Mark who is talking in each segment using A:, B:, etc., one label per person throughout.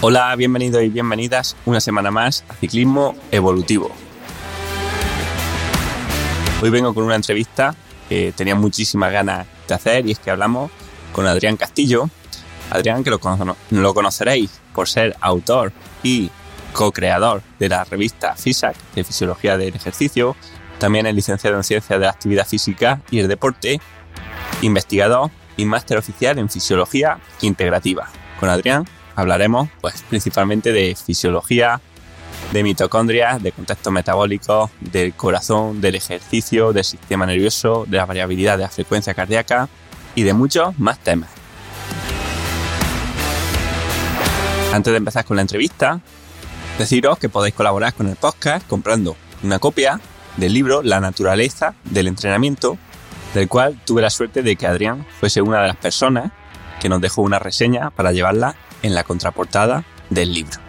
A: Hola, bienvenidos y bienvenidas una semana más a Ciclismo Evolutivo. Hoy vengo con una entrevista que tenía muchísimas ganas de hacer y es que hablamos con Adrián Castillo. Adrián, que lo, conoceréis por ser autor y co-creador de la revista FISAC, de Fisiología del Ejercicio, también es licenciado en Ciencias de la Actividad Física y el Deporte, investigador y máster oficial en Fisiología Integrativa. Con Adrián hablaremos pues, principalmente de fisiología, de mitocondrias, de contexto metabólico, del corazón, del ejercicio, del sistema nervioso, de la variabilidad de la frecuencia cardíaca y de muchos más temas. Antes de empezar con la entrevista, deciros que podéis colaborar con el podcast comprando una copia del libro La naturaleza del entrenamiento, del cual tuve la suerte de que Adrián fuese una de las personas que nos dejó una reseña para llevarla en la contraportada del libro.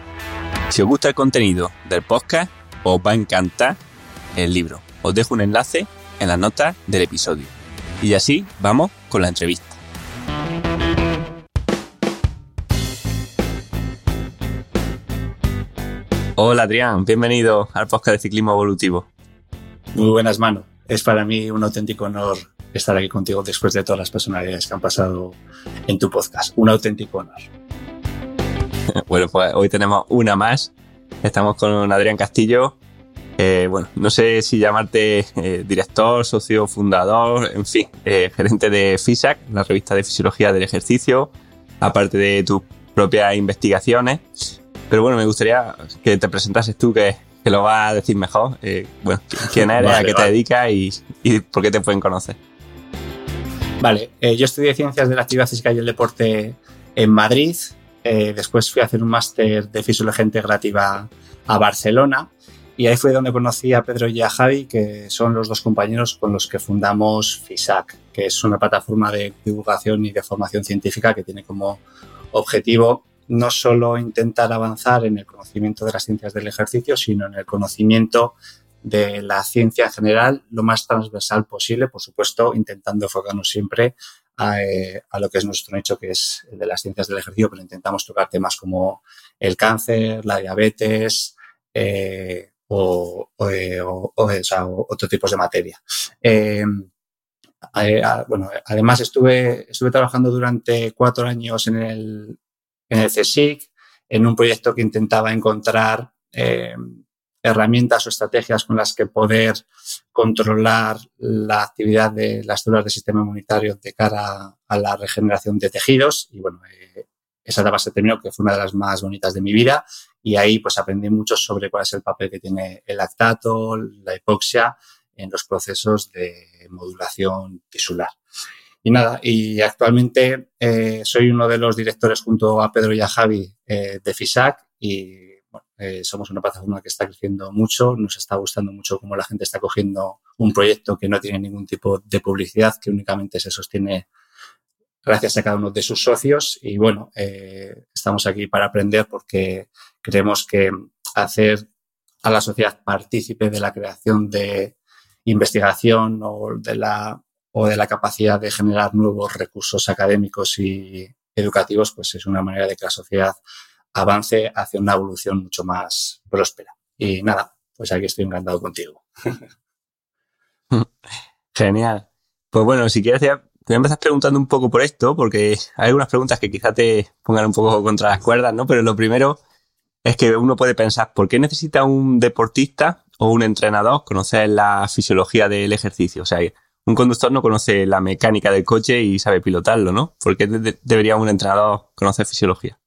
A: Si os gusta el contenido del podcast, os va a encantar el libro. Os dejo un enlace en las notas del episodio. Y así vamos con la entrevista. Hola Adrián, bienvenido al podcast de Ciclismo Evolutivo.
B: Muy buenas manos. Es para mí un auténtico honor estar aquí contigo después de todas las personalidades que han pasado en tu podcast. Un auténtico honor.
A: bueno, pues hoy tenemos una más. Estamos con Adrián Castillo. Eh, bueno, no sé si llamarte eh, director, socio fundador, en fin, eh, gerente de FISAC, la revista de fisiología del ejercicio, aparte de tus propias investigaciones. Pero bueno, me gustaría que te presentases tú, que, que lo vas a decir mejor. bueno, quién eres, a qué te dedicas y, y, por qué te pueden conocer.
B: Vale, yo estudié Ciencias de la Actividad Física y el Deporte en Madrid. Eh, después fui a hacer un máster de fisiología integrativa a Barcelona y ahí fue donde conocí a Pedro y a Javi, que son los dos compañeros con los que fundamos FISAC, que es una plataforma de divulgación y de formación científica que tiene como objetivo no solo intentar avanzar en el conocimiento de las ciencias del ejercicio, sino en el conocimiento de la ciencia en general lo más transversal posible, por supuesto, intentando enfocarnos siempre eh, a, lo que es nuestro nicho, que es de las ciencias del ejercicio, pero intentamos tocar temas como el cáncer, la diabetes eh, o, o, o, otro tipos de materia. Eh, bueno, además estuve, estuve trabajando durante cuatro años en el, en el CSIC, en un proyecto que intentaba encontrar herramientas o estrategias con las que poder controlar la actividad de las células del sistema inmunitario de cara a la regeneración de tejidos. Y bueno, eh, esa etapa se terminó, que fue una de las más bonitas de mi vida. Y ahí pues aprendí mucho sobre cuál es el papel que tiene el lactato, la hipoxia en los procesos de modulación tisular. Y nada, y actualmente eh, soy uno de los directores junto a Pedro y a Javi eh, de FISAC y eh, somos una plataforma que está creciendo mucho, nos está gustando mucho cómo la gente está cogiendo un proyecto que no tiene ningún tipo de publicidad, que únicamente se sostiene gracias a cada uno de sus socios. Y bueno, eh, estamos aquí para aprender porque creemos que hacer a la sociedad partícipe de la creación de investigación o de la, o de la capacidad de generar nuevos recursos académicos y educativos, pues es una manera de que la sociedad avance hacia una evolución mucho más próspera. Y nada, pues aquí estoy encantado contigo.
A: Genial. Pues bueno, si quieres, te voy a empezar preguntando un poco por esto, porque hay algunas preguntas que quizá te pongan un poco contra las cuerdas, ¿no? Pero lo primero es que uno puede pensar, ¿por qué necesita un deportista o un entrenador conocer la fisiología del ejercicio? O sea, un conductor no conoce la mecánica del coche y sabe pilotarlo, ¿no? ¿Por qué debería un entrenador conocer fisiología?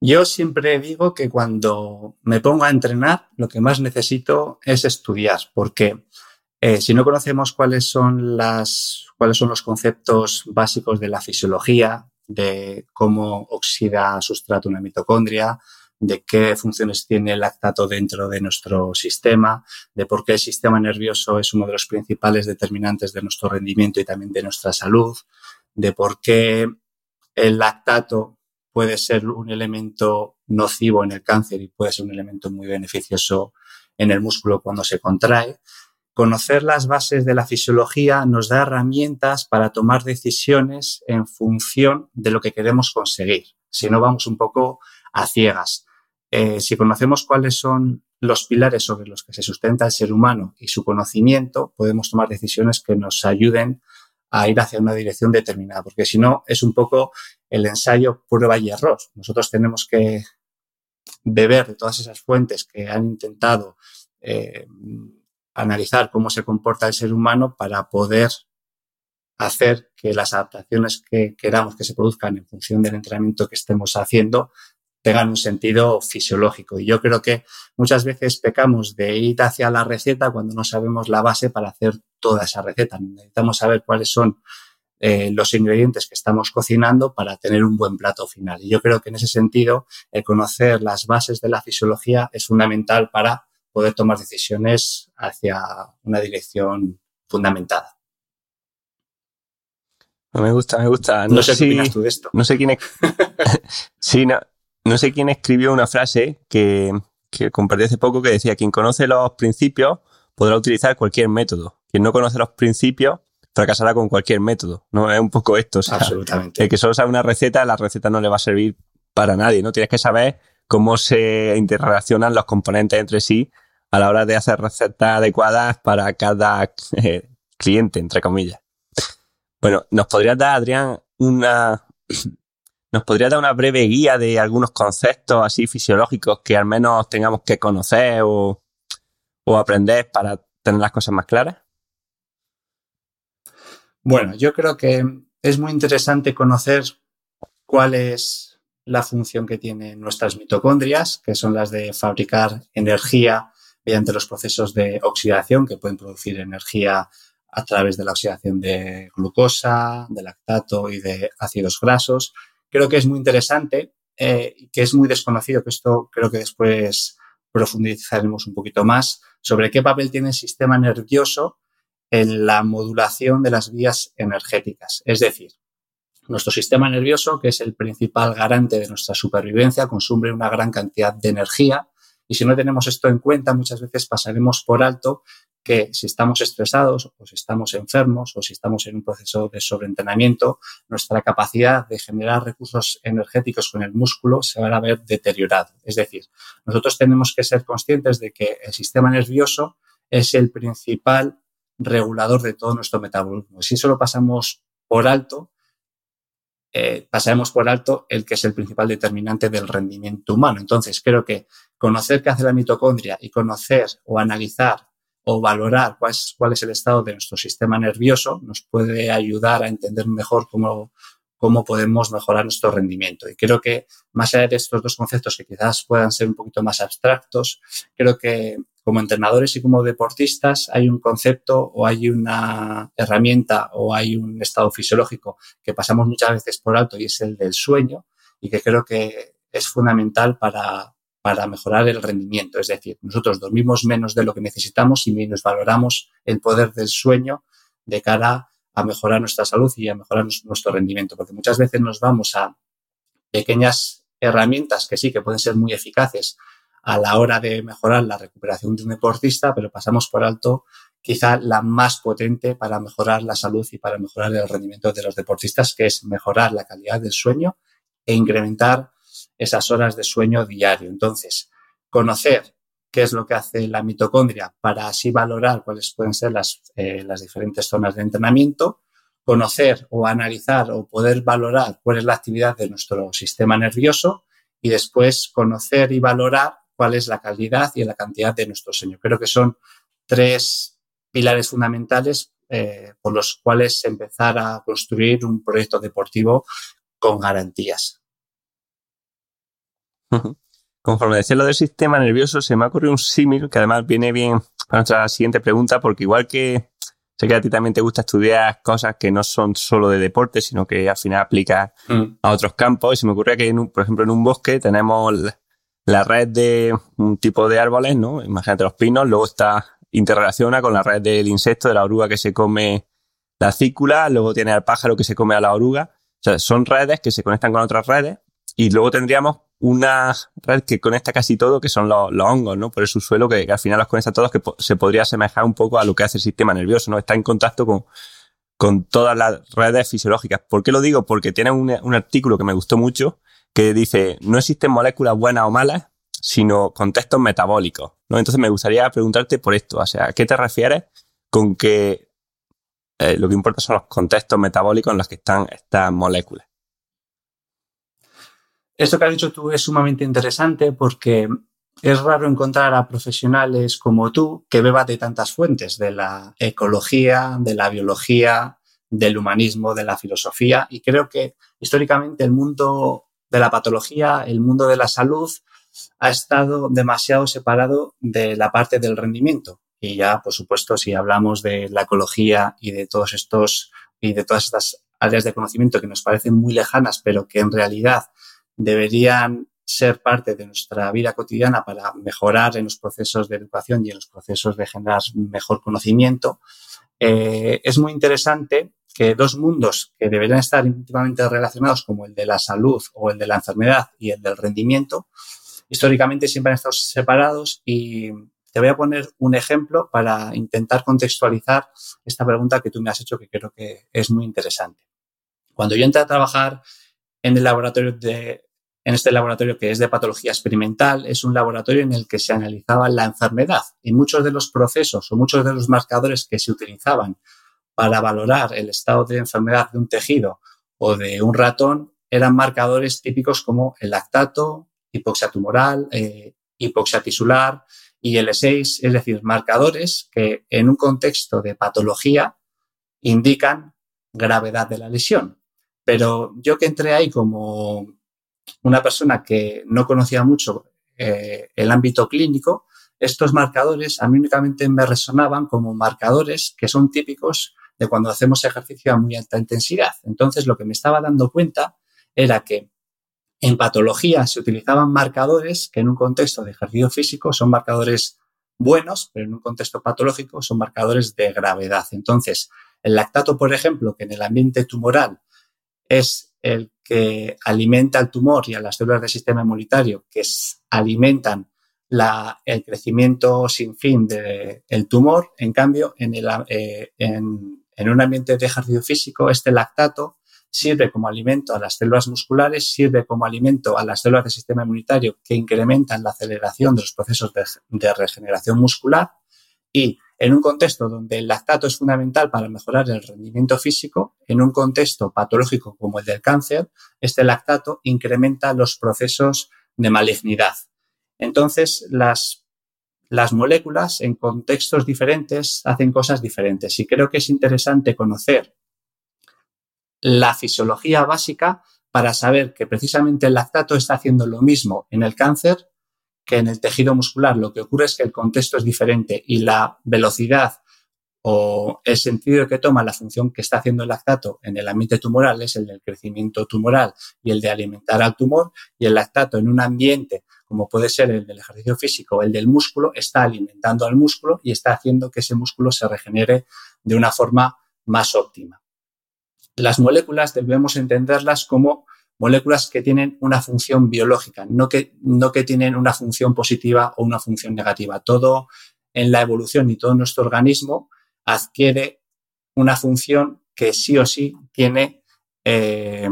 B: Yo siempre digo que cuando me pongo a entrenar, lo que más necesito es estudiar, porque eh, si no conocemos cuáles son las, cuáles son los conceptos básicos de la fisiología, de cómo oxida sustrato una mitocondria, de qué funciones tiene el lactato dentro de nuestro sistema, de por qué el sistema nervioso es uno de los principales determinantes de nuestro rendimiento y también de nuestra salud, de por qué el lactato puede ser un elemento nocivo en el cáncer y puede ser un elemento muy beneficioso en el músculo cuando se contrae. Conocer las bases de la fisiología nos da herramientas para tomar decisiones en función de lo que queremos conseguir. Si no, vamos un poco a ciegas. Eh, si conocemos cuáles son los pilares sobre los que se sustenta el ser humano y su conocimiento, podemos tomar decisiones que nos ayuden a ir hacia una dirección determinada, porque si no es un poco el ensayo prueba y error. Nosotros tenemos que beber de todas esas fuentes que han intentado eh, analizar cómo se comporta el ser humano para poder hacer que las adaptaciones que queramos que se produzcan en función del entrenamiento que estemos haciendo tengan un sentido fisiológico. Y yo creo que muchas veces pecamos de ir hacia la receta cuando no sabemos la base para hacer toda esa receta. Necesitamos saber cuáles son eh, los ingredientes que estamos cocinando para tener un buen plato final. Y yo creo que en ese sentido, el conocer las bases de la fisiología es fundamental para poder tomar decisiones hacia una dirección fundamentada.
A: Me gusta, me gusta.
B: No, sé qué opinas tú de esto.
A: No sé quién es. sí, no, no sé quién escribió una frase que, que compartí hace poco que decía, quien conoce los principios podrá utilizar cualquier método. Quien no conoce los principios fracasará con cualquier método. No es un poco esto.
B: Absolutamente.
A: El que solo sabe una receta, la receta no le va a servir para nadie, ¿no? Tienes que saber cómo se interrelacionan los componentes entre sí a la hora de hacer recetas adecuadas para cada eh, cliente, entre comillas. Bueno, ¿nos podrías dar, Adrián, una, ¿Nos podría dar una breve guía de algunos conceptos así fisiológicos que al menos tengamos que conocer o, aprender para tener las cosas más claras?
B: Bueno, yo creo que es muy interesante conocer cuál es la función que tienen nuestras mitocondrias, que son las de fabricar energía mediante los procesos de oxidación que pueden producir energía a través de la oxidación de glucosa, de lactato y de ácidos grasos creo que es muy interesante eh, y que es muy desconocido, que esto creo que después profundizaremos un poquito más, sobre qué papel tiene el sistema nervioso en la modulación de las vías energéticas. Es decir, nuestro sistema nervioso, que es el principal garante de nuestra supervivencia, consume una gran cantidad de energía y si no tenemos esto en cuenta, muchas veces pasaremos por alto que si estamos estresados o si estamos enfermos o si estamos en un proceso de sobreentrenamiento, nuestra capacidad de generar recursos energéticos con el músculo se va a ver deteriorado. Es decir, nosotros tenemos que ser conscientes de que el sistema nervioso es el principal regulador de todo nuestro metabolismo. Si eso lo pasamos por alto, eh, pasaremos por alto el que es el principal determinante del rendimiento humano. Entonces, creo que conocer qué hace la mitocondria y conocer o analizar o valorar cuál es, cuál es el estado de nuestro sistema nervioso nos puede ayudar a entender mejor cómo, cómo podemos mejorar nuestro rendimiento. Y creo que más allá de estos dos conceptos que quizás puedan ser un poquito más abstractos, creo que como entrenadores y como deportistas hay un concepto o hay una herramienta o hay un estado fisiológico que pasamos muchas veces por alto y es el del sueño y que creo que es fundamental para, para mejorar el rendimiento. Es decir, nosotros dormimos menos de lo que necesitamos y menos valoramos el poder del sueño de cara a mejorar nuestra salud y a mejorar nuestro rendimiento, porque muchas veces nos vamos a pequeñas herramientas que sí, que pueden ser muy eficaces a la hora de mejorar la recuperación de un deportista, pero pasamos por alto quizá la más potente para mejorar la salud y para mejorar el rendimiento de los deportistas, que es mejorar la calidad del sueño e incrementar esas horas de sueño diario. Entonces, conocer qué es lo que hace la mitocondria para así valorar cuáles pueden ser las, eh, las diferentes zonas de entrenamiento, conocer o analizar o poder valorar cuál es la actividad de nuestro sistema nervioso y después conocer y valorar cuál es la calidad y la cantidad de nuestro sueño. Creo que son tres pilares fundamentales eh, por los cuales empezar a construir un proyecto deportivo con garantías.
A: Conforme decía lo del sistema nervioso, se me ha ocurrido un símil que además viene bien para nuestra siguiente pregunta, porque igual que sé que a ti también te gusta estudiar cosas que no son solo de deporte, sino que al final aplica mm. a otros campos, y se me ocurre que, por ejemplo, en un bosque tenemos la red de un tipo de árboles, ¿no? Imagínate los pinos, luego está interrelaciona con la red del insecto, de la oruga que se come la cícula, luego tiene al pájaro que se come a la oruga. O sea, son redes que se conectan con otras redes y luego tendríamos una red que conecta casi todo, que son los, hongos, ¿no? Por el subsuelo que, que, al final los conecta todos, que se podría asemejar un poco a lo que hace el sistema nervioso, ¿no? Está en contacto con, con todas las redes fisiológicas. ¿Por qué lo digo? Porque tiene un, un artículo que me gustó mucho que dice, no existen moléculas buenas o malas, sino contextos metabólicos. ¿no? Entonces me gustaría preguntarte por esto, o sea, ¿a qué te refieres con que eh, lo que importa son los contextos metabólicos en los que están estas moléculas?
B: Esto que has dicho tú es sumamente interesante porque es raro encontrar a profesionales como tú que beban de tantas fuentes, de la ecología, de la biología, del humanismo, de la filosofía, y creo que históricamente el mundo de la patología, el mundo de la salud, ha estado demasiado separado de la parte del rendimiento. Y ya, por supuesto, si hablamos de la ecología y de todos estos y de todas estas áreas de conocimiento que nos parecen muy lejanas, pero que en realidad deberían ser parte de nuestra vida cotidiana para mejorar en los procesos de educación y en los procesos de generar mejor conocimiento, eh, es muy interesante que dos mundos que deberían estar íntimamente relacionados, como el de la salud o el de la enfermedad y el del rendimiento, históricamente siempre han estado separados y te voy a poner un ejemplo para intentar contextualizar esta pregunta que tú me has hecho que creo que es muy interesante. Cuando yo entré a trabajar en el laboratorio de, en este laboratorio que es de patología experimental, es un laboratorio en el que se analizaba la enfermedad y muchos de los procesos o muchos de los marcadores que se utilizaban para valorar el estado de enfermedad de un tejido o de un ratón eran marcadores típicos como el lactato, hipoxia tumoral, eh, hipoxia tisular y L6, es decir, marcadores que en un contexto de patología indican gravedad de la lesión. Pero yo que entré ahí como una persona que no conocía mucho eh, el ámbito clínico, estos marcadores a mí únicamente me resonaban como marcadores que son típicos de cuando hacemos ejercicio a muy alta intensidad. Entonces, lo que me estaba dando cuenta era que en patología se utilizaban marcadores que en un contexto de ejercicio físico son marcadores buenos, pero en un contexto patológico son marcadores de gravedad. Entonces, el lactato, por ejemplo, que en el ambiente tumoral es el que alimenta al tumor y a las células del sistema inmunitario que alimentan el crecimiento sin fin del tumor. En cambio, en, el, eh, en un ambiente de ejercicio físico, este lactato sirve como alimento a las células musculares, sirve como alimento a las células del sistema inmunitario que incrementan la aceleración de los procesos de, regeneración muscular y en un contexto donde el lactato es fundamental para mejorar el rendimiento físico, en un contexto patológico como el del cáncer, este lactato incrementa los procesos de malignidad. Entonces, las, las moléculas en contextos diferentes hacen cosas diferentes y creo que es interesante conocer la fisiología básica para saber que precisamente el lactato está haciendo lo mismo en el cáncer que en el tejido muscular. Lo que ocurre es que el contexto es diferente y la velocidad o el sentido que toma la función que está haciendo el lactato en el ambiente tumoral es el del crecimiento tumoral y el de alimentar al tumor y el lactato en un ambiente como puede ser el del ejercicio físico el del músculo está alimentando al músculo y está haciendo que ese músculo se regenere de una forma más óptima las moléculas debemos entenderlas como moléculas que tienen una función biológica, no que, no que tienen una función positiva o una función negativa. Todo en la evolución y todo nuestro organismo adquiere una función que sí o sí tiene, eh,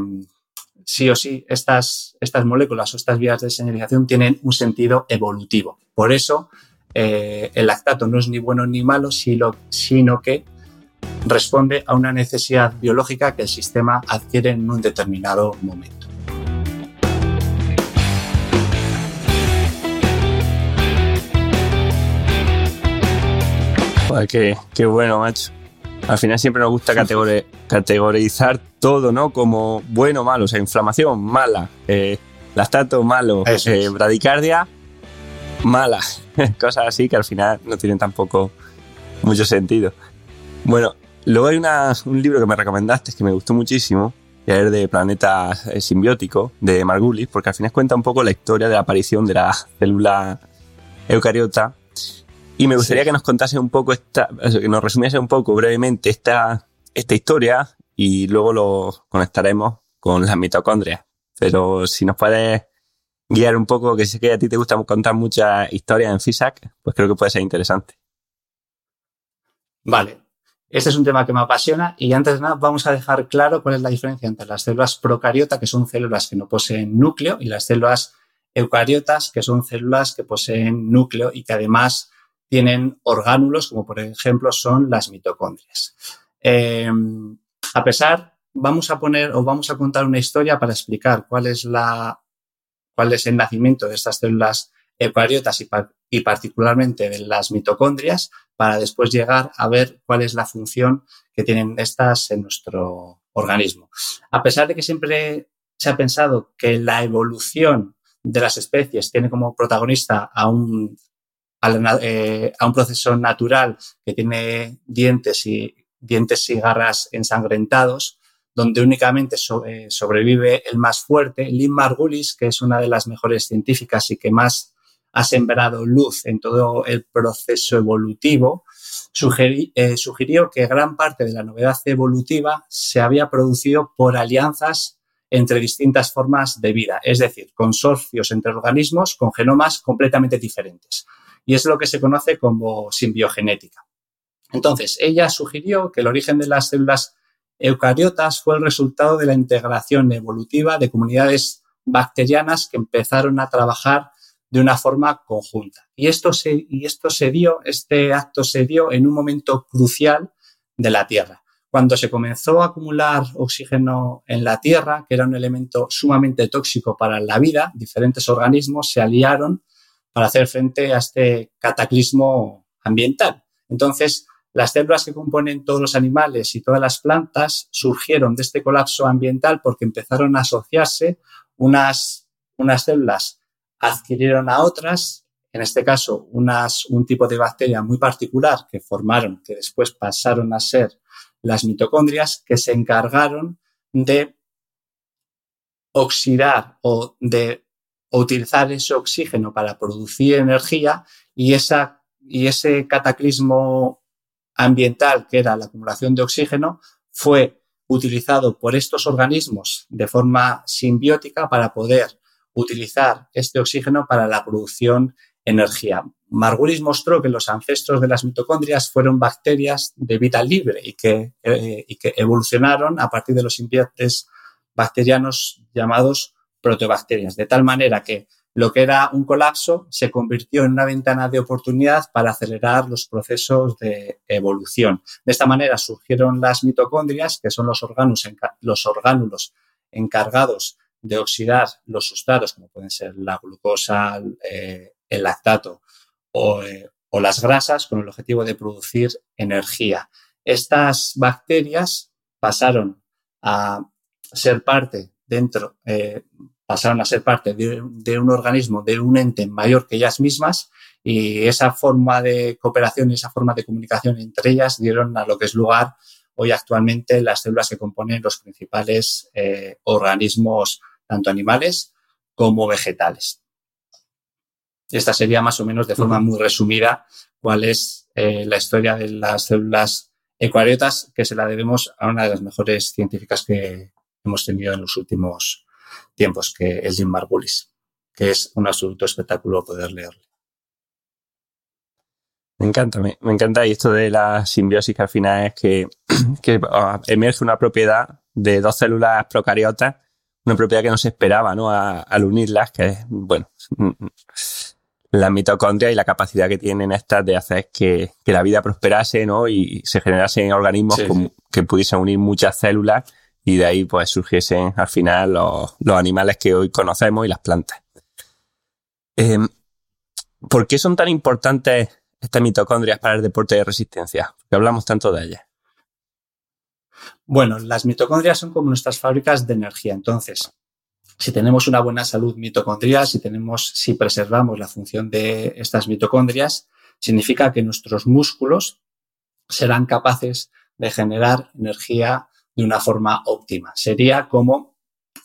B: sí o sí, estas, estas moléculas o estas vías de señalización tienen un sentido evolutivo. Por eso, eh, el lactato no es ni bueno ni malo, sino que responde a una necesidad biológica que el sistema adquiere en un determinado momento.
A: qué, qué bueno, macho. Al final siempre nos gusta categorizar todo, ¿no? Como bueno o malo. O sea, inflamación, mala. Eh, lactato, malo. Eh, bradicardia, mala. Cosas así que al final no tienen tampoco mucho sentido. Bueno, luego hay un libro que me recomendaste que me gustó muchísimo, que es de Planeta eh, Simbiótico, de Margulis, porque al final cuenta un poco la historia de la aparición de la célula eucariota y me gustaría que nos contase un poco esta, que nos resumiese un poco brevemente esta, esta historia y luego lo conectaremos con las mitocondrias. Pero si nos puedes guiar un poco, que sé que a ti te gusta contar muchas historias en FISAC, pues creo que puede ser interesante.
B: Vale. Este es un tema que me apasiona y antes de nada vamos a dejar claro cuál es la diferencia entre las células procariota, que son células que no poseen núcleo, y las células eucariotas, que son células que poseen núcleo y que además tienen orgánulos, como por ejemplo son las mitocondrias. Eh, a pesar, vamos a poner o vamos a contar una historia para explicar cuál es la, cuál es el nacimiento de estas células eucariotas y, particularmente de las mitocondrias, para después llegar a ver cuál es la función que tienen estas en nuestro organismo. A pesar de que siempre se ha pensado que la evolución de las especies tiene como protagonista a un, eh, a un proceso natural que tiene dientes y, dientes y garras ensangrentados, donde únicamente eh, sobrevive el más fuerte. Lynn Margulis, que es una de las mejores científicas y que más ha sembrado luz en todo el proceso evolutivo, eh, sugirió que gran parte de la novedad evolutiva se había producido por alianzas entre distintas formas de vida, es decir, consorcios entre organismos con genomas completamente diferentes y es lo que se conoce como simbiogenética. Entonces, ella sugirió que el origen de las células eucariotas fue el resultado de la integración evolutiva de comunidades bacterianas que empezaron a trabajar de una forma conjunta. Y esto se, y esto se dio, este acto se dio en un momento crucial de la Tierra. Cuando se comenzó a acumular oxígeno en la Tierra, que era un elemento sumamente tóxico para la vida, diferentes organismos se aliaron para hacer frente a este cataclismo ambiental. Entonces, las células que componen todos los animales y todas las plantas surgieron de este colapso ambiental porque empezaron a asociarse unas, unas células adquirieron a otras, en este caso unas, un tipo de bacteria muy particular que formaron, que después pasaron a ser las mitocondrias, que se encargaron de oxidar o de utilizar ese oxígeno para producir energía y, esa, y ese cataclismo ambiental que era la acumulación de oxígeno fue utilizado por estos organismos de forma simbiótica para poder utilizar este oxígeno para la producción de energía. Margulis mostró que los ancestros de las mitocondrias fueron bacterias de vida libre y que, eh, y que evolucionaron a partir de los simbiontes bacterianos llamados protobacterias, de tal manera que lo que era un colapso se convirtió en una ventana de oportunidad para acelerar los procesos de evolución. De esta manera surgieron las mitocondrias, que son los, los orgánulos encargados de oxidar los sustratos, como pueden ser la glucosa, eh, el lactato o, eh, o las grasas, con el objetivo de producir energía. Estas bacterias pasaron a ser parte dentro, eh, pasaron a ser parte de, un organismo, de un ente mayor que ellas mismas y esa forma de cooperación y esa forma de comunicación entre ellas dieron a lo que es lugar hoy actualmente las células que componen los principales eh, organismos, tanto animales como vegetales. Esta sería más o menos de forma muy resumida cuál es eh, la historia de las células ecuariotas, que se la debemos a una de las mejores científicas que, hemos tenido en los últimos tiempos, que es Jim Margulis, que es un absoluto espectáculo poder leerle.
A: Me encanta, me, encanta. Y esto de la simbiosis que al final es que, ah, emerge una propiedad de dos células procariotas, una propiedad que no se esperaba, ¿no? al unirlas, que es, bueno, la mitocondria y la capacidad que tienen estas de hacer que, la vida prosperase, ¿no? Y se generasen organismos que pudiesen unir muchas células y de ahí pues surgiesen al final los, animales que hoy conocemos y las plantas. Em, ¿Por qué son tan importantes estas mitocondrias para el deporte de resistencia? Que hablamos tanto de ellas.
B: Bueno, las mitocondrias son como nuestras fábricas de energía. Entonces, si tenemos una buena salud mitocondrial, si tenemos, si preservamos la función de estas mitocondrias, significa que nuestros músculos serán capaces de generar energía de una forma óptima. Sería como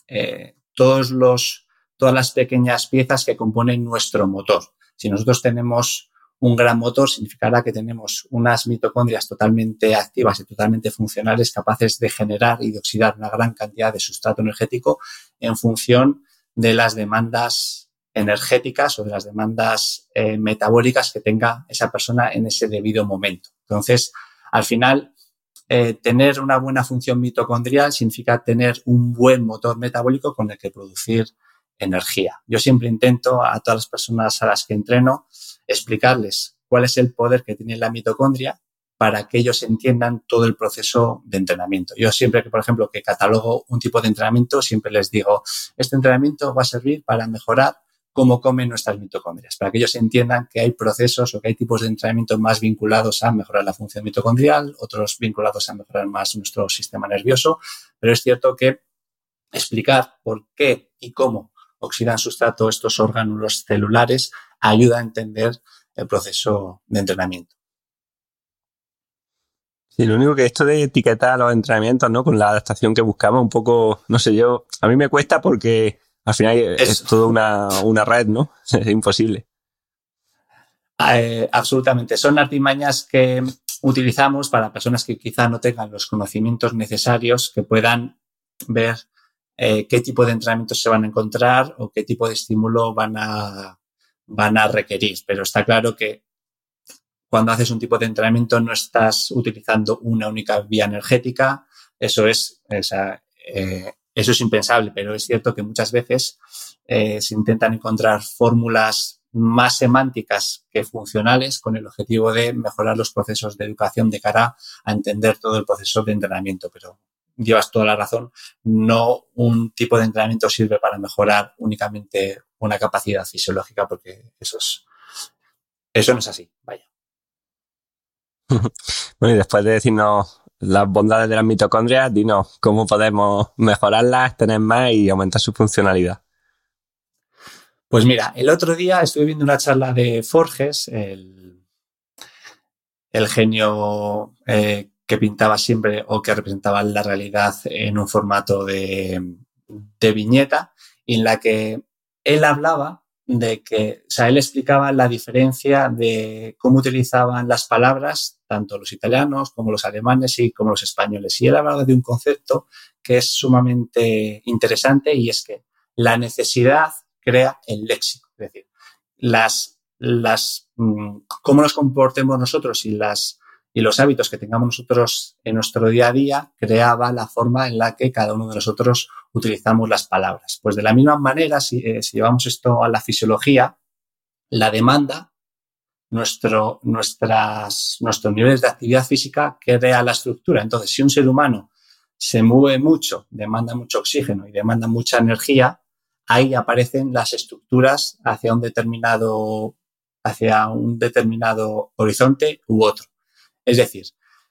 B: eh, todos los, todas las pequeñas piezas que componen nuestro motor. Si nosotros tenemos un gran motor, significará que tenemos unas mitocondrias totalmente activas y totalmente funcionales capaces de generar y de oxidar una gran cantidad de sustrato energético en función de las demandas energéticas o de las demandas eh, metabólicas que tenga esa persona en ese debido momento. Entonces, al final, eh, tener una buena función mitocondrial significa tener un buen motor metabólico con el que producir energía. Yo siempre intento a todas las personas a las que entreno explicarles cuál es el poder que tiene la mitocondria para que ellos entiendan todo el proceso de entrenamiento. Yo siempre que, por ejemplo, que catalogo un tipo de entrenamiento, siempre les digo, este entrenamiento va a servir para mejorar cómo comen nuestras mitocondrias, para que ellos entiendan que hay procesos o que hay tipos de entrenamiento más vinculados a mejorar la función mitocondrial, otros vinculados a mejorar más nuestro sistema nervioso, pero es cierto que explicar por qué y cómo oxidan sustrato estos órganos celulares ayuda a entender el proceso de entrenamiento.
A: Sí, lo único que esto de etiquetar los entrenamientos, ¿no? Con la adaptación que buscamos, un poco, no sé yo, a mí me cuesta porque al final es, toda una, red, ¿no? Es imposible.
B: Eh, absolutamente. Son artimañas que utilizamos para personas que quizá no tengan los conocimientos necesarios, que puedan ver eh, qué tipo de entrenamientos se van a encontrar o qué tipo de estímulo van a, van a requerir. Pero está claro que cuando haces un tipo de entrenamiento no estás utilizando una única vía energética. Eso es, eh, eso es impensable, pero es cierto que muchas veces eh, se intentan encontrar fórmulas más semánticas que funcionales con el objetivo de mejorar los procesos de educación de cara a entender todo el proceso de entrenamiento. Pero llevas toda la razón, no un tipo de entrenamiento sirve para mejorar únicamente una capacidad fisiológica porque eso es, eso no es así, vaya.
A: bueno, y después de decirnos las bondades de las mitocondrias, dinos cómo podemos mejorarlas, tener más y aumentar su funcionalidad.
B: Pues mira, el otro día estuve viendo una charla de Forges, el, el genio eh, que pintaba siempre o que representaba la realidad en un formato de, de viñeta, en la que él hablaba de que, o sea, él explicaba la diferencia de cómo utilizaban las palabras, tanto los italianos como los alemanes y como los españoles. Y él hablaba de un concepto que es sumamente interesante y es que la necesidad crea el léxico. Es decir, las, las, mm, cómo nos comportemos nosotros y las, y los hábitos que tengamos nosotros en nuestro día a día creaba la forma en la que cada uno de nosotros utilizamos las palabras. Pues de la misma manera, si, eh, llevamos esto a la fisiología, la demanda, nuestro, nuestras, nuestros niveles de actividad física crea la estructura. Entonces, si un ser humano se mueve mucho, demanda mucho oxígeno y demanda mucha energía, ahí aparecen las estructuras hacia un determinado, hacia un determinado horizonte u otro. Es decir,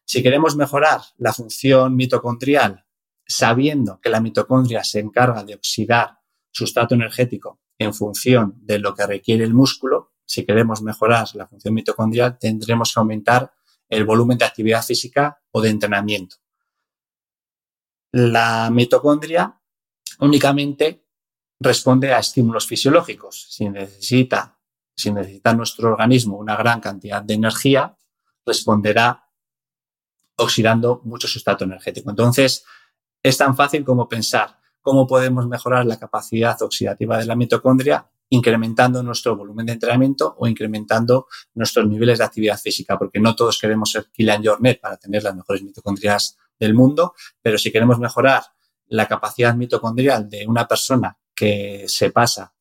B: si queremos mejorar la función mitocondrial sabiendo que la mitocondria se encarga de oxidar sustrato energético en función de lo que requiere el músculo, si queremos mejorar la función mitocondrial tendremos que aumentar el volumen de actividad física o de entrenamiento. La mitocondria únicamente responde a estímulos fisiológicos. Si necesita, si necesita nuestro organismo una gran cantidad de energía, responderá oxidando mucho sustrato energético. Entonces, es tan fácil como pensar cómo podemos mejorar la capacidad oxidativa de la mitocondria incrementando nuestro volumen de entrenamiento o incrementando nuestros niveles de actividad física, porque no todos queremos ser Kylian Jornet para tener las mejores mitocondrias del mundo, pero si queremos mejorar la capacidad mitocondrial de una persona que se pasa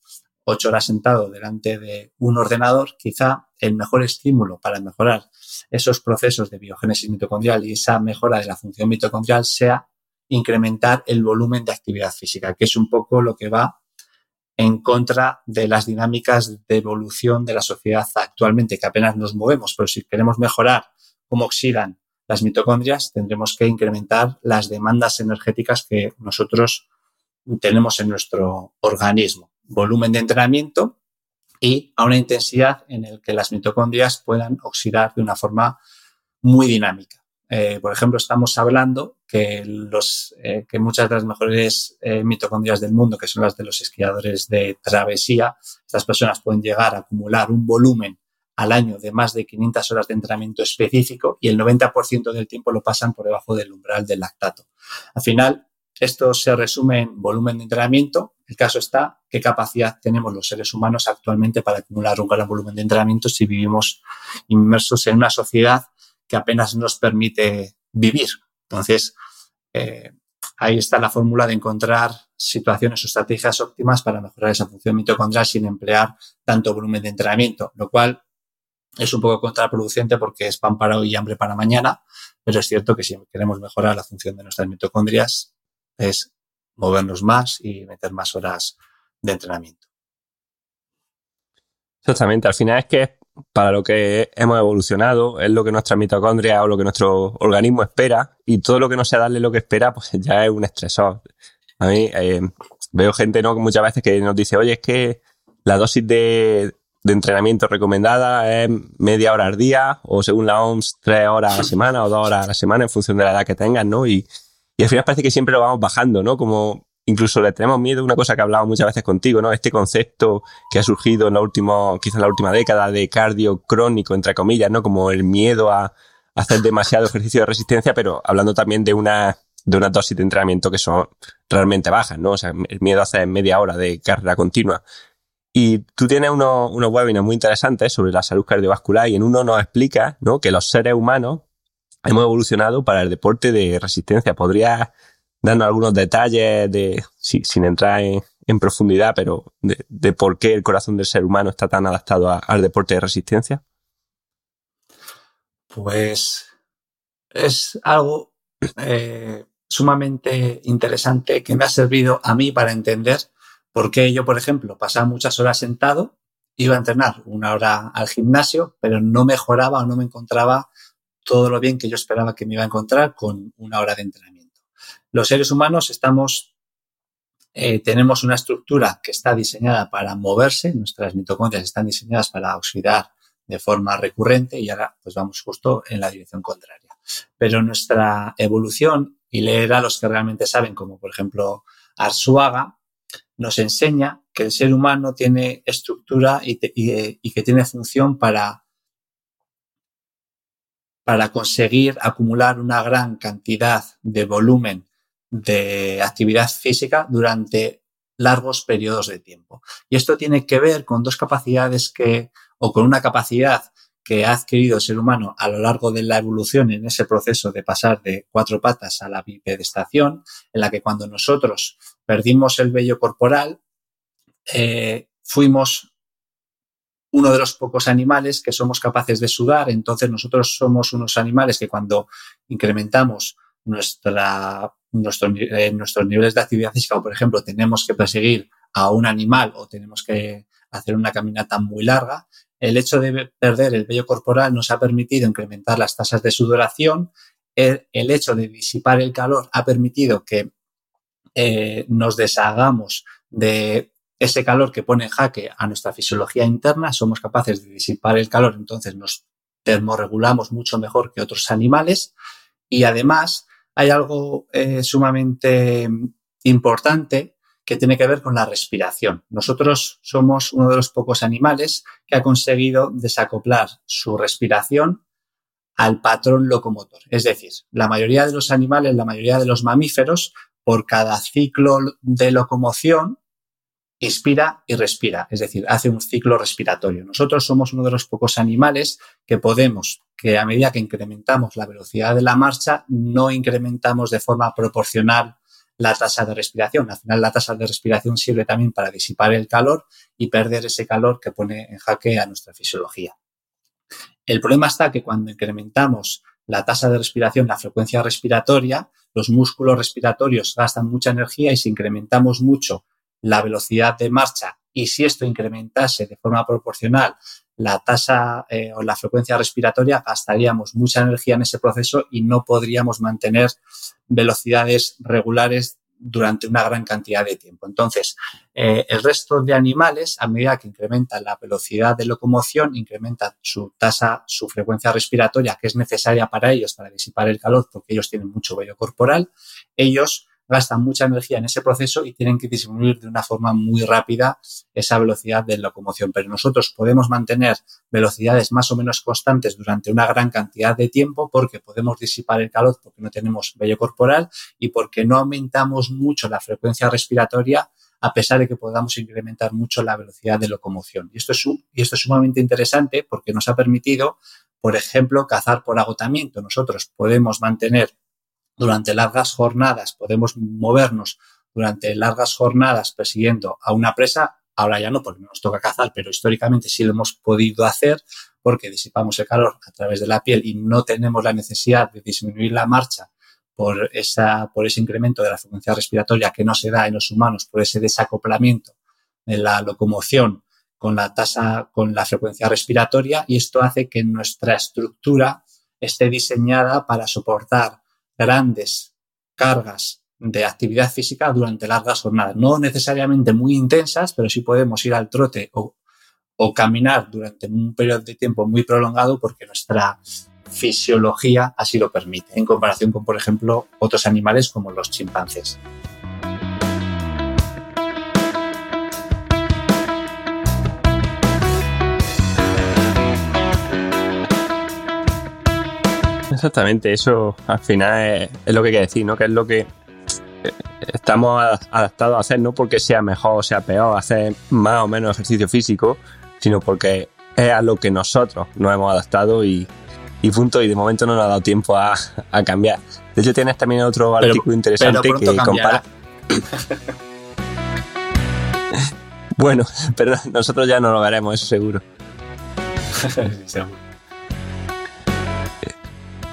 B: ocho horas sentado delante de un ordenador, quizá el mejor estímulo para mejorar esos procesos de biogénesis mitocondrial y esa mejora de la función mitocondrial sea incrementar el volumen de actividad física, que es un poco lo que va en contra de las dinámicas de evolución de la sociedad actualmente, que apenas nos movemos, pero si queremos mejorar cómo oxidan las mitocondrias, tendremos que incrementar las demandas energéticas que nosotros tenemos en nuestro organismo. Volumen de entrenamiento y a una intensidad en la que las mitocondrias puedan oxidar de una forma muy dinámica. Eh, por ejemplo, estamos hablando que, los, eh, que muchas de las mejores eh, mitocondrias del mundo, que son las de los esquiadores de travesía, estas personas pueden llegar a acumular un volumen al año de más de 500 horas de entrenamiento específico y el 90% del tiempo lo pasan por debajo del umbral del lactato. Al final, esto se resume en volumen de entrenamiento. El caso está qué capacidad tenemos los seres humanos actualmente para acumular un gran volumen de entrenamiento si vivimos inmersos en una sociedad que apenas nos permite vivir. Entonces, eh, ahí está la fórmula de encontrar situaciones o estrategias óptimas para mejorar esa función mitocondrial sin emplear tanto volumen de entrenamiento, lo cual es un poco contraproducente porque es pan para hoy y hambre para mañana, pero es cierto que si queremos mejorar la función de nuestras mitocondrias es movernos más y meter más horas de entrenamiento.
A: Exactamente, al final es que para lo que hemos evolucionado, es lo que nuestra mitocondria o lo que nuestro organismo espera, y todo lo que no sea darle lo que espera, pues ya es un estresor. A mí eh, veo gente ¿no? muchas veces que nos dice, oye, es que la dosis de, de entrenamiento recomendada es media hora al día, o según la OMS, tres horas a la semana o dos horas a la semana, en función de la edad que tengas, ¿no? Y, y al final parece que siempre lo vamos bajando, ¿no? Como incluso le tenemos miedo, una cosa que he hablado muchas veces contigo, ¿no? Este concepto que ha surgido en la última, quizás en la última década de cardio crónico, entre comillas, ¿no? Como el miedo a hacer demasiado ejercicio de resistencia, pero hablando también de una, de una dosis de entrenamiento que son realmente bajas, ¿no? O sea, el miedo a hacer media hora de carrera continua. Y tú tienes unos, unos webinars muy interesantes sobre la salud cardiovascular y en uno nos explica, ¿no? Que los seres humanos hemos evolucionado para el deporte de resistencia. ¿Podrías dando algunos detalles de, sin entrar en, profundidad, pero de, por qué el corazón del ser humano está tan adaptado al deporte de resistencia?
B: Pues es algo eh, sumamente interesante que me ha servido a mí para entender por qué yo, por ejemplo, pasaba muchas horas sentado, iba a entrenar una hora al gimnasio, pero no mejoraba o no me encontraba todo lo bien que yo esperaba que me iba a encontrar con una hora de entrenamiento. Los seres humanos estamos, eh, tenemos una estructura que está diseñada para moverse, nuestras mitocondrias están diseñadas para oxidar de forma recurrente y ahora pues vamos justo en la dirección contraria. Pero nuestra evolución, y leer a los que realmente saben, como por ejemplo Arzuaga, nos enseña que el ser humano tiene estructura y, y que tiene función para para conseguir acumular una gran cantidad de volumen de actividad física durante largos periodos de tiempo. Y esto tiene que ver con dos capacidades que, o con una capacidad que ha adquirido el ser humano a lo largo de la evolución en ese proceso de pasar de cuatro patas a la bipedestación, en la que cuando nosotros perdimos el vello corporal, eh, fuimos uno de los pocos animales que somos capaces de sudar. Entonces nosotros somos unos animales que cuando incrementamos nuestra eh, nuestros niveles de actividad física, por ejemplo, tenemos que perseguir a un animal o tenemos que hacer una caminata muy larga, el hecho de perder el vello corporal nos ha permitido incrementar las tasas de sudoración, el, hecho de disipar el calor ha permitido que eh, nos deshagamos de ese calor que pone en jaque a nuestra fisiología interna, somos capaces de disipar el calor, entonces nos termorregulamos mucho mejor que otros animales y además hay algo eh, sumamente importante que tiene que ver con la respiración. Nosotros somos uno de los pocos animales que ha conseguido desacoplar su respiración al patrón locomotor. Es decir, la mayoría de los animales, la mayoría de los mamíferos, por cada ciclo de locomoción, inspira y respira, es decir, hace un ciclo respiratorio. Nosotros somos uno de los pocos animales que podemos, que a medida que incrementamos la velocidad de la marcha, no incrementamos de forma proporcional la tasa de respiración. Al final, la tasa de respiración sirve también para disipar el calor y perder ese calor que pone en jaque a nuestra fisiología. El problema está que cuando incrementamos la tasa de respiración, la frecuencia respiratoria, los músculos respiratorios gastan mucha energía y si incrementamos mucho la velocidad de marcha y si esto incrementase de forma proporcional la tasa eh, o la frecuencia respiratoria, gastaríamos mucha energía en ese proceso y no podríamos mantener velocidades regulares durante una gran cantidad de tiempo. Entonces, eh, el resto de animales, a medida que incrementan la velocidad de locomoción, incrementan su tasa, su frecuencia respiratoria, que es necesaria para ellos para disipar el calor, porque ellos tienen mucho vello corporal, ellos gastan mucha energía en ese proceso y tienen que disminuir de una forma muy rápida esa velocidad de locomoción. Pero nosotros podemos mantener velocidades más o menos constantes durante una gran cantidad de tiempo porque podemos disipar el calor porque no tenemos vello corporal y porque no aumentamos mucho la frecuencia respiratoria a pesar de que podamos incrementar mucho la velocidad de locomoción. Y esto es, y esto es sumamente interesante porque nos ha permitido, por ejemplo, cazar por agotamiento. Nosotros podemos mantener durante largas jornadas, podemos movernos durante largas jornadas persiguiendo a una presa. Ahora ya no, porque nos toca cazar, pero históricamente sí lo hemos podido hacer porque disipamos el calor a través de la piel y no tenemos la necesidad de disminuir la marcha por, esa, por ese incremento de la frecuencia respiratoria que no se da en los humanos, por ese desacoplamiento de la locomoción con la tasa, con la frecuencia respiratoria y esto hace que nuestra estructura esté diseñada para soportar grandes cargas de actividad física durante largas jornadas. No necesariamente muy intensas, pero sí podemos ir al trote o, caminar durante un periodo de tiempo muy prolongado porque nuestra fisiología así lo permite, en comparación con, por ejemplo, otros animales como los chimpancés.
A: Exactamente, eso al final es, lo que hay que decir, ¿no? Que es lo que eh, estamos adaptados a hacer, no porque sea mejor o sea peor hacer más o menos ejercicio físico, sino porque es a lo que nosotros nos hemos adaptado y, punto, y de momento no nos ha dado tiempo a, cambiar. De hecho, tienes también otro artículo interesante que compara. bueno, pero nosotros ya no lo veremos, eso seguro. seguro.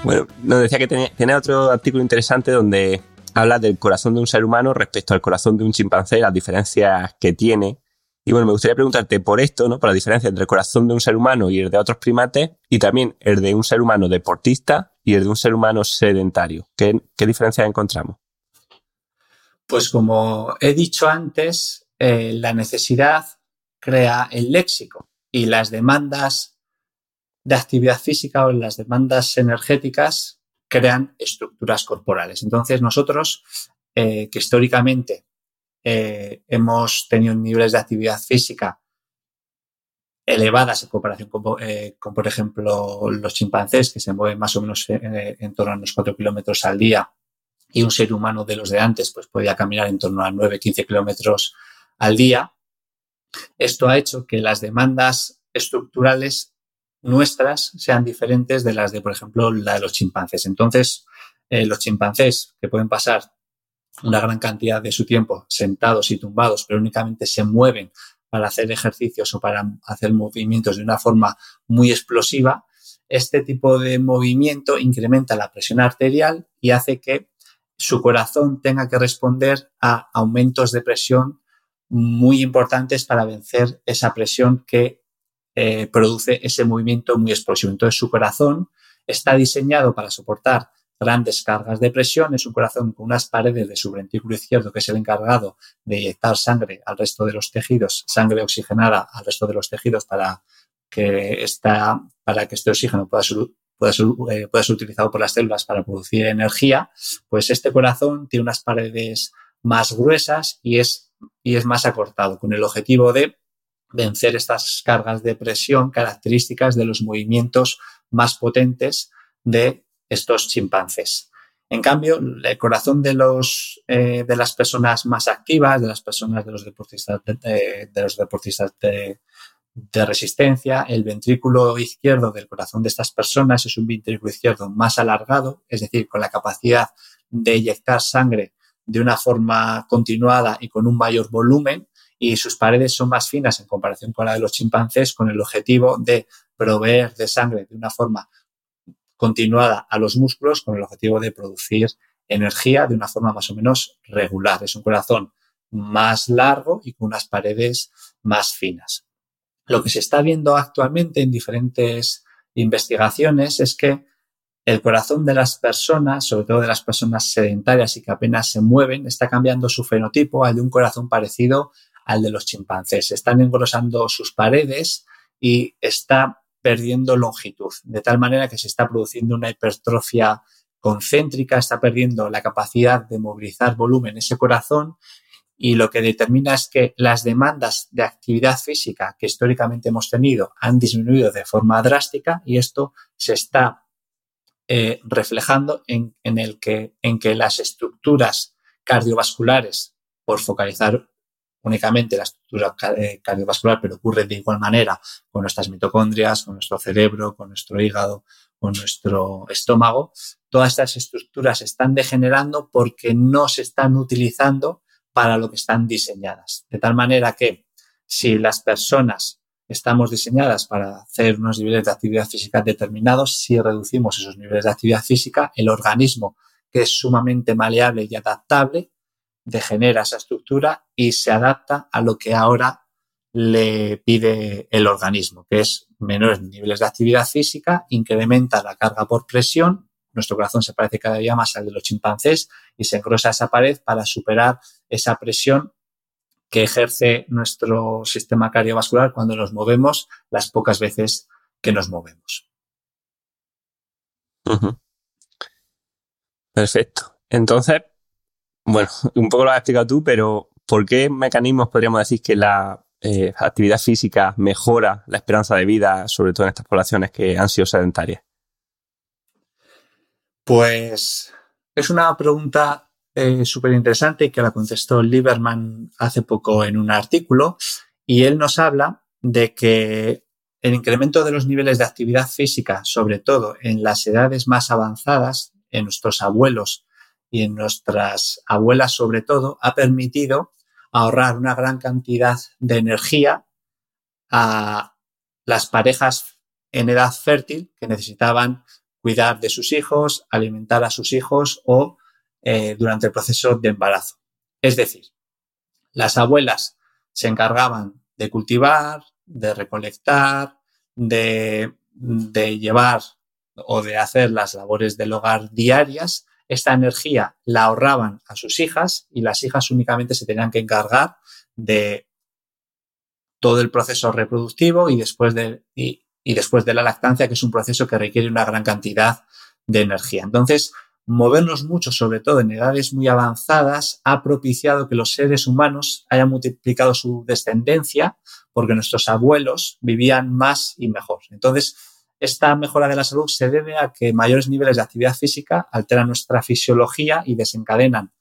A: Bueno, nos decía que tiene, otro artículo interesante donde habla del corazón de un ser humano respecto al corazón de un chimpancé, las diferencias que tiene. Y bueno, me gustaría preguntarte por esto, ¿no? Por la diferencia entre el corazón de un ser humano y el de otros primates, y también el de un ser humano deportista y el de un ser humano sedentario. ¿Qué, qué diferencias encontramos?
B: Pues como he dicho antes, eh, la necesidad crea el léxico y las demandas de actividad física o las demandas energéticas crean estructuras corporales. Entonces, nosotros, eh, que históricamente eh, hemos tenido niveles de actividad física elevadas en comparación eh, con, por ejemplo, los chimpancés, que se mueven más o menos en torno a unos 4 kilómetros al día, y un ser humano de los de antes, pues podía caminar en torno a 9, 15 kilómetros al día. Esto ha hecho que las demandas estructurales nuestras sean diferentes de las de, por ejemplo, la de los chimpancés. Entonces, eh, los chimpancés que pueden pasar una gran cantidad de su tiempo sentados y tumbados, pero únicamente se mueven para hacer ejercicios o para hacer movimientos de una forma muy explosiva, este tipo de movimiento incrementa la presión arterial y hace que su corazón tenga que responder a aumentos de presión muy importantes para vencer esa presión que eh, produce ese movimiento muy explosivo. Entonces su corazón está diseñado para soportar grandes cargas de presión, es un corazón con unas paredes de su ventrículo izquierdo que es el encargado de inyectar sangre al resto de los tejidos, sangre oxigenada al resto de los tejidos para que, esta, para que este oxígeno pueda ser, pueda, ser, eh, pueda ser utilizado por las células para producir energía, pues este corazón tiene unas paredes más gruesas y es, y es más acortado, con el objetivo de vencer estas cargas de presión características de los movimientos más potentes de estos chimpancés. En cambio, el corazón de, los, eh, de las personas más activas, de las personas de los deportistas de, los deportistas de, de, resistencia, el ventrículo izquierdo del corazón de estas personas es un ventrículo izquierdo más alargado, es decir, con la capacidad de inyectar sangre de una forma continuada y con un mayor volumen, y sus paredes son más finas en comparación con la de los chimpancés con el objetivo de proveer de sangre de una forma continuada a los músculos con el objetivo de producir energía de una forma más o menos regular. Es un corazón más largo y con unas paredes más finas. Lo que se está viendo actualmente en diferentes investigaciones es que el corazón de las personas, sobre todo de las personas sedentarias y que apenas se mueven, está cambiando su fenotipo al de un corazón parecido al de los chimpancés. Están engrosando sus paredes y está perdiendo longitud, de tal manera que se está produciendo una hipertrofia concéntrica, está perdiendo la capacidad de movilizar volumen ese corazón y lo que determina es que las demandas de actividad física que históricamente hemos tenido han disminuido de forma drástica y esto se está eh, reflejando en, el que, en que las estructuras cardiovasculares, por focalizar únicamente la estructura eh, cardiovascular, pero ocurre de igual manera con nuestras mitocondrias, con nuestro cerebro, con nuestro hígado, con nuestro estómago, todas estas estructuras están degenerando porque no se están utilizando para lo que están diseñadas. De tal manera que si las personas estamos diseñadas para hacer unos niveles de actividad física determinados, si reducimos esos niveles de actividad física, el organismo, que es sumamente maleable y adaptable, degenera esa estructura y se adapta a lo que ahora le pide el organismo, que es menores niveles de actividad física, incrementa la carga por presión, nuestro corazón se parece cada día más al de los chimpancés y se engrosa esa pared para superar esa presión que ejerce nuestro sistema cardiovascular cuando nos movemos las pocas veces que nos movemos.
A: Perfecto. Entonces, bueno, un poco lo has explicado tú, pero ¿por qué mecanismos podríamos decir que la eh, actividad física mejora la esperanza de vida, sobre todo en estas poblaciones que han sido sedentarias?
B: Pues es una pregunta eh, súper interesante que la contestó Lieberman hace poco en un artículo y él nos habla de que el incremento de los niveles de actividad física, sobre todo en las edades más avanzadas, en nuestros abuelos y en nuestras abuelas sobre todo, ha permitido ahorrar una gran cantidad de energía a las parejas en edad fértil que necesitaban cuidar de sus hijos, alimentar a sus hijos o eh, durante el proceso de embarazo. Es decir, las abuelas se encargaban de cultivar, de recolectar, de, de llevar o de hacer las labores del hogar diarias. Esta energía la ahorraban a sus hijas y las hijas únicamente se tenían que encargar de todo el proceso reproductivo y después de, y, después de la lactancia, que es un proceso que requiere una gran cantidad de energía. Entonces, movernos mucho, sobre todo en edades muy avanzadas, ha propiciado que los seres humanos hayan multiplicado su descendencia porque nuestros abuelos vivían más y mejor. Entonces, esta mejora de la salud se debe a que mayores niveles de actividad física alteran nuestra fisiología y desencadenan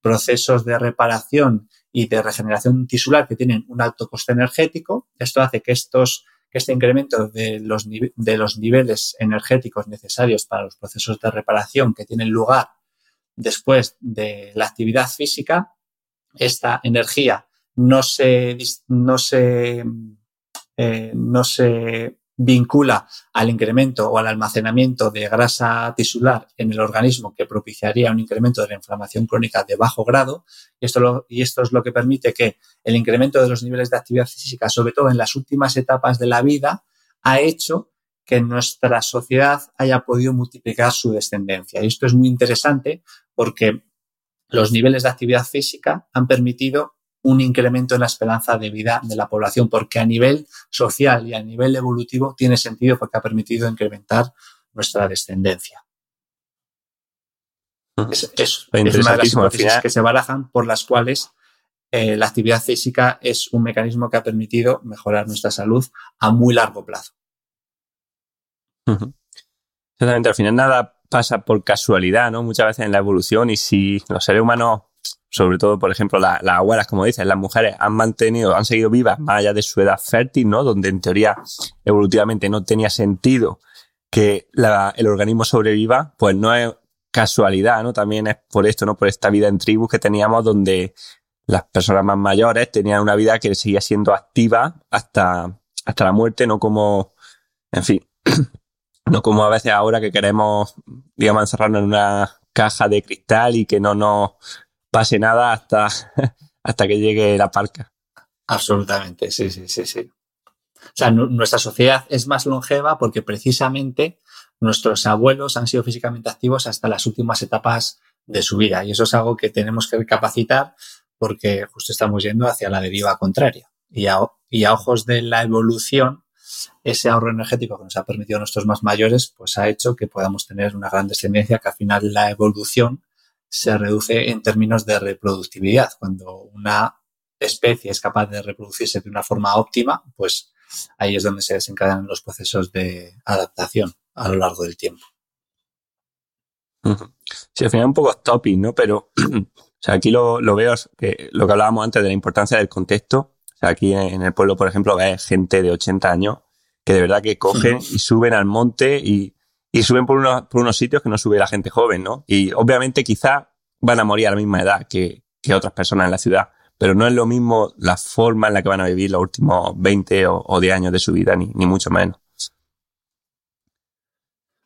B: procesos de reparación y de regeneración tisular que tienen un alto coste energético. Esto hace que estos este incremento de los, de los niveles energéticos necesarios para los procesos de reparación que tienen lugar después de la actividad física, esta energía no se, no se, eh, no se vincula al incremento o al almacenamiento de grasa tisular en el organismo que propiciaría un incremento de la inflamación crónica de bajo grado. Y esto, y esto es lo que permite que el incremento de los niveles de actividad física, sobre todo en las últimas etapas de la vida, ha hecho que nuestra sociedad haya podido multiplicar su descendencia. Y esto es muy interesante porque los niveles de actividad física han permitido un incremento en la esperanza de vida de la población, porque a nivel social y a nivel evolutivo tiene sentido porque ha permitido incrementar nuestra descendencia. Es, una de las hipótesis que se barajan por las cuales eh, la actividad física es un mecanismo que ha permitido mejorar nuestra salud a muy largo plazo.
A: Exactamente, al final nada pasa por casualidad, ¿no? Muchas veces en la evolución y si los seres humanos sobre todo, por ejemplo, las abuelas, como dices, las mujeres han mantenido, han seguido vivas más allá de su edad fértil, ¿no? Donde en teoría evolutivamente no tenía sentido que el organismo sobreviva, pues no es casualidad, ¿no? También es por esto, ¿no? Por esta vida en tribus que teníamos donde las personas más mayores tenían una vida que seguía siendo activa hasta, hasta la muerte, no como, en fin, no como a veces ahora que queremos, digamos, encerrarnos en una caja de cristal y que no nos pase nada hasta, hasta que llegue la parca.
B: Absolutamente, sí, sí, sí, sí. O sea, nuestra sociedad es más longeva porque precisamente nuestros abuelos han sido físicamente activos hasta las últimas etapas de su vida y eso es algo que tenemos que recapacitar porque justo estamos yendo hacia la deriva contraria. Y a, y a ojos de la evolución, ese ahorro energético que nos ha permitido a nuestros más mayores, pues ha hecho que podamos tener una gran descendencia, que al final la evolución se reduce en términos de reproductividad. Cuando una especie es capaz de reproducirse de una forma óptima, pues ahí es donde se desencadenan los procesos de adaptación a lo largo del tiempo.
A: Sí, al final un poco topic, ¿no? Pero o sea, aquí lo, veo, que lo que hablábamos antes de la importancia del contexto. O sea, aquí en el pueblo, por ejemplo, ves gente de 80 años que de verdad que cogen y suben al monte y, suben por unos, sitios que no sube la gente joven, ¿no? Y obviamente quizá van a morir a la misma edad que, otras personas en la ciudad, pero no es lo mismo la forma en la que van a vivir los últimos 20 o, 10 años de su vida, ni, ni mucho menos.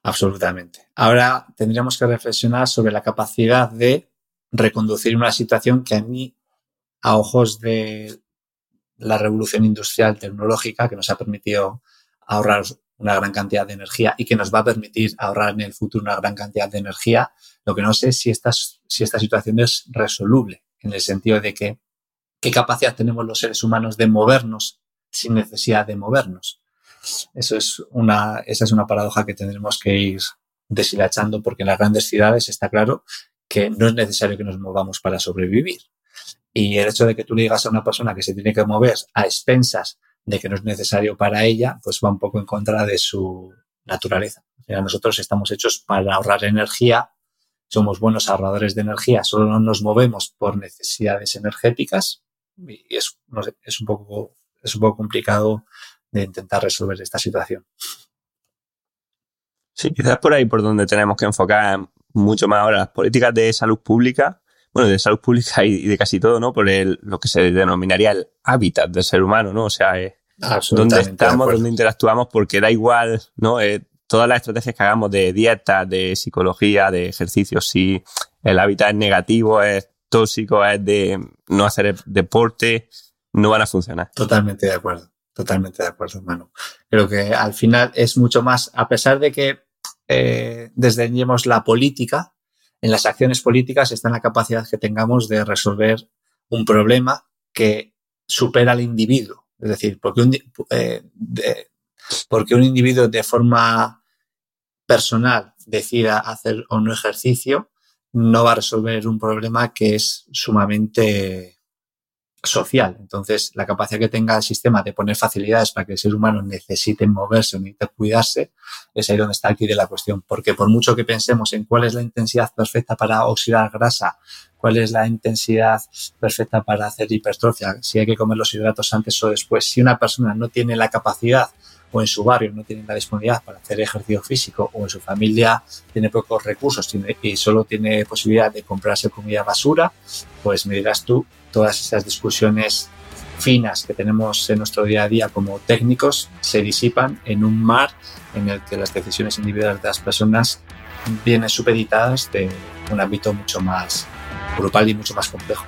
B: Absolutamente. Ahora tendríamos que reflexionar sobre la capacidad de reconducir una situación que a mí, a ojos de la revolución industrial tecnológica que nos ha permitido ahorrar una gran cantidad de energía y que nos va a permitir ahorrar en el futuro una gran cantidad de energía, lo que no sé es si esta, si esta situación es resoluble, en el sentido de que qué capacidad tenemos los seres humanos de movernos sin necesidad de movernos. Eso es una, esa es una paradoja que tendremos que ir deshilachando porque en las grandes ciudades está claro que no es necesario que nos movamos para sobrevivir. Y el hecho de que tú le digas a una persona que se tiene que mover a expensas de que no es necesario para ella, pues va un poco en contra de su naturaleza. nosotros estamos hechos para ahorrar energía, somos buenos ahorradores de energía, solo no nos movemos por necesidades energéticas y es, es, un, poco, es un poco complicado de intentar resolver esta situación.
A: Sí, quizás por ahí por donde tenemos que enfocar mucho más ahora las políticas de salud pública, bueno, de salud pública y, de casi todo, ¿no? Por el, lo que se denominaría el hábitat del ser humano, ¿no? O sea, es dónde estamos, dónde interactuamos, porque da igual, ¿no? Eh, todas las estrategias que hagamos de dieta, de psicología, de ejercicio, si el hábitat es negativo, es tóxico, es de no hacer deporte, no van a funcionar.
B: Totalmente de acuerdo. Totalmente de acuerdo, hermano. Creo que al final es mucho más, a pesar de que eh, desdeñemos la política, en las acciones políticas está en la capacidad que tengamos de resolver un problema que supera al individuo. Es decir, porque un, eh, porque un individuo de forma personal decida hacer o no ejercicio, no va a resolver un problema que es sumamente social. Entonces, la capacidad que tenga el sistema de poner facilidades para que el ser humano necesite moverse necesite cuidarse, es ahí donde está aquí de la cuestión. Porque por mucho que pensemos en cuál es la intensidad perfecta para oxidar grasa, cuál es la intensidad perfecta para hacer hipertrofia, si hay que comer los hidratos antes o después, si una persona no tiene la capacidad o en su barrio no tienen la disponibilidad para hacer ejercicio físico o en su familia tiene pocos recursos y solo tiene posibilidad de comprarse comida basura, pues me dirás tú, todas esas discusiones finas que tenemos en nuestro día a día como técnicos se disipan en un mar en el que las decisiones individuales de las personas vienen supeditadas de un ámbito mucho más brutal y mucho más complejo.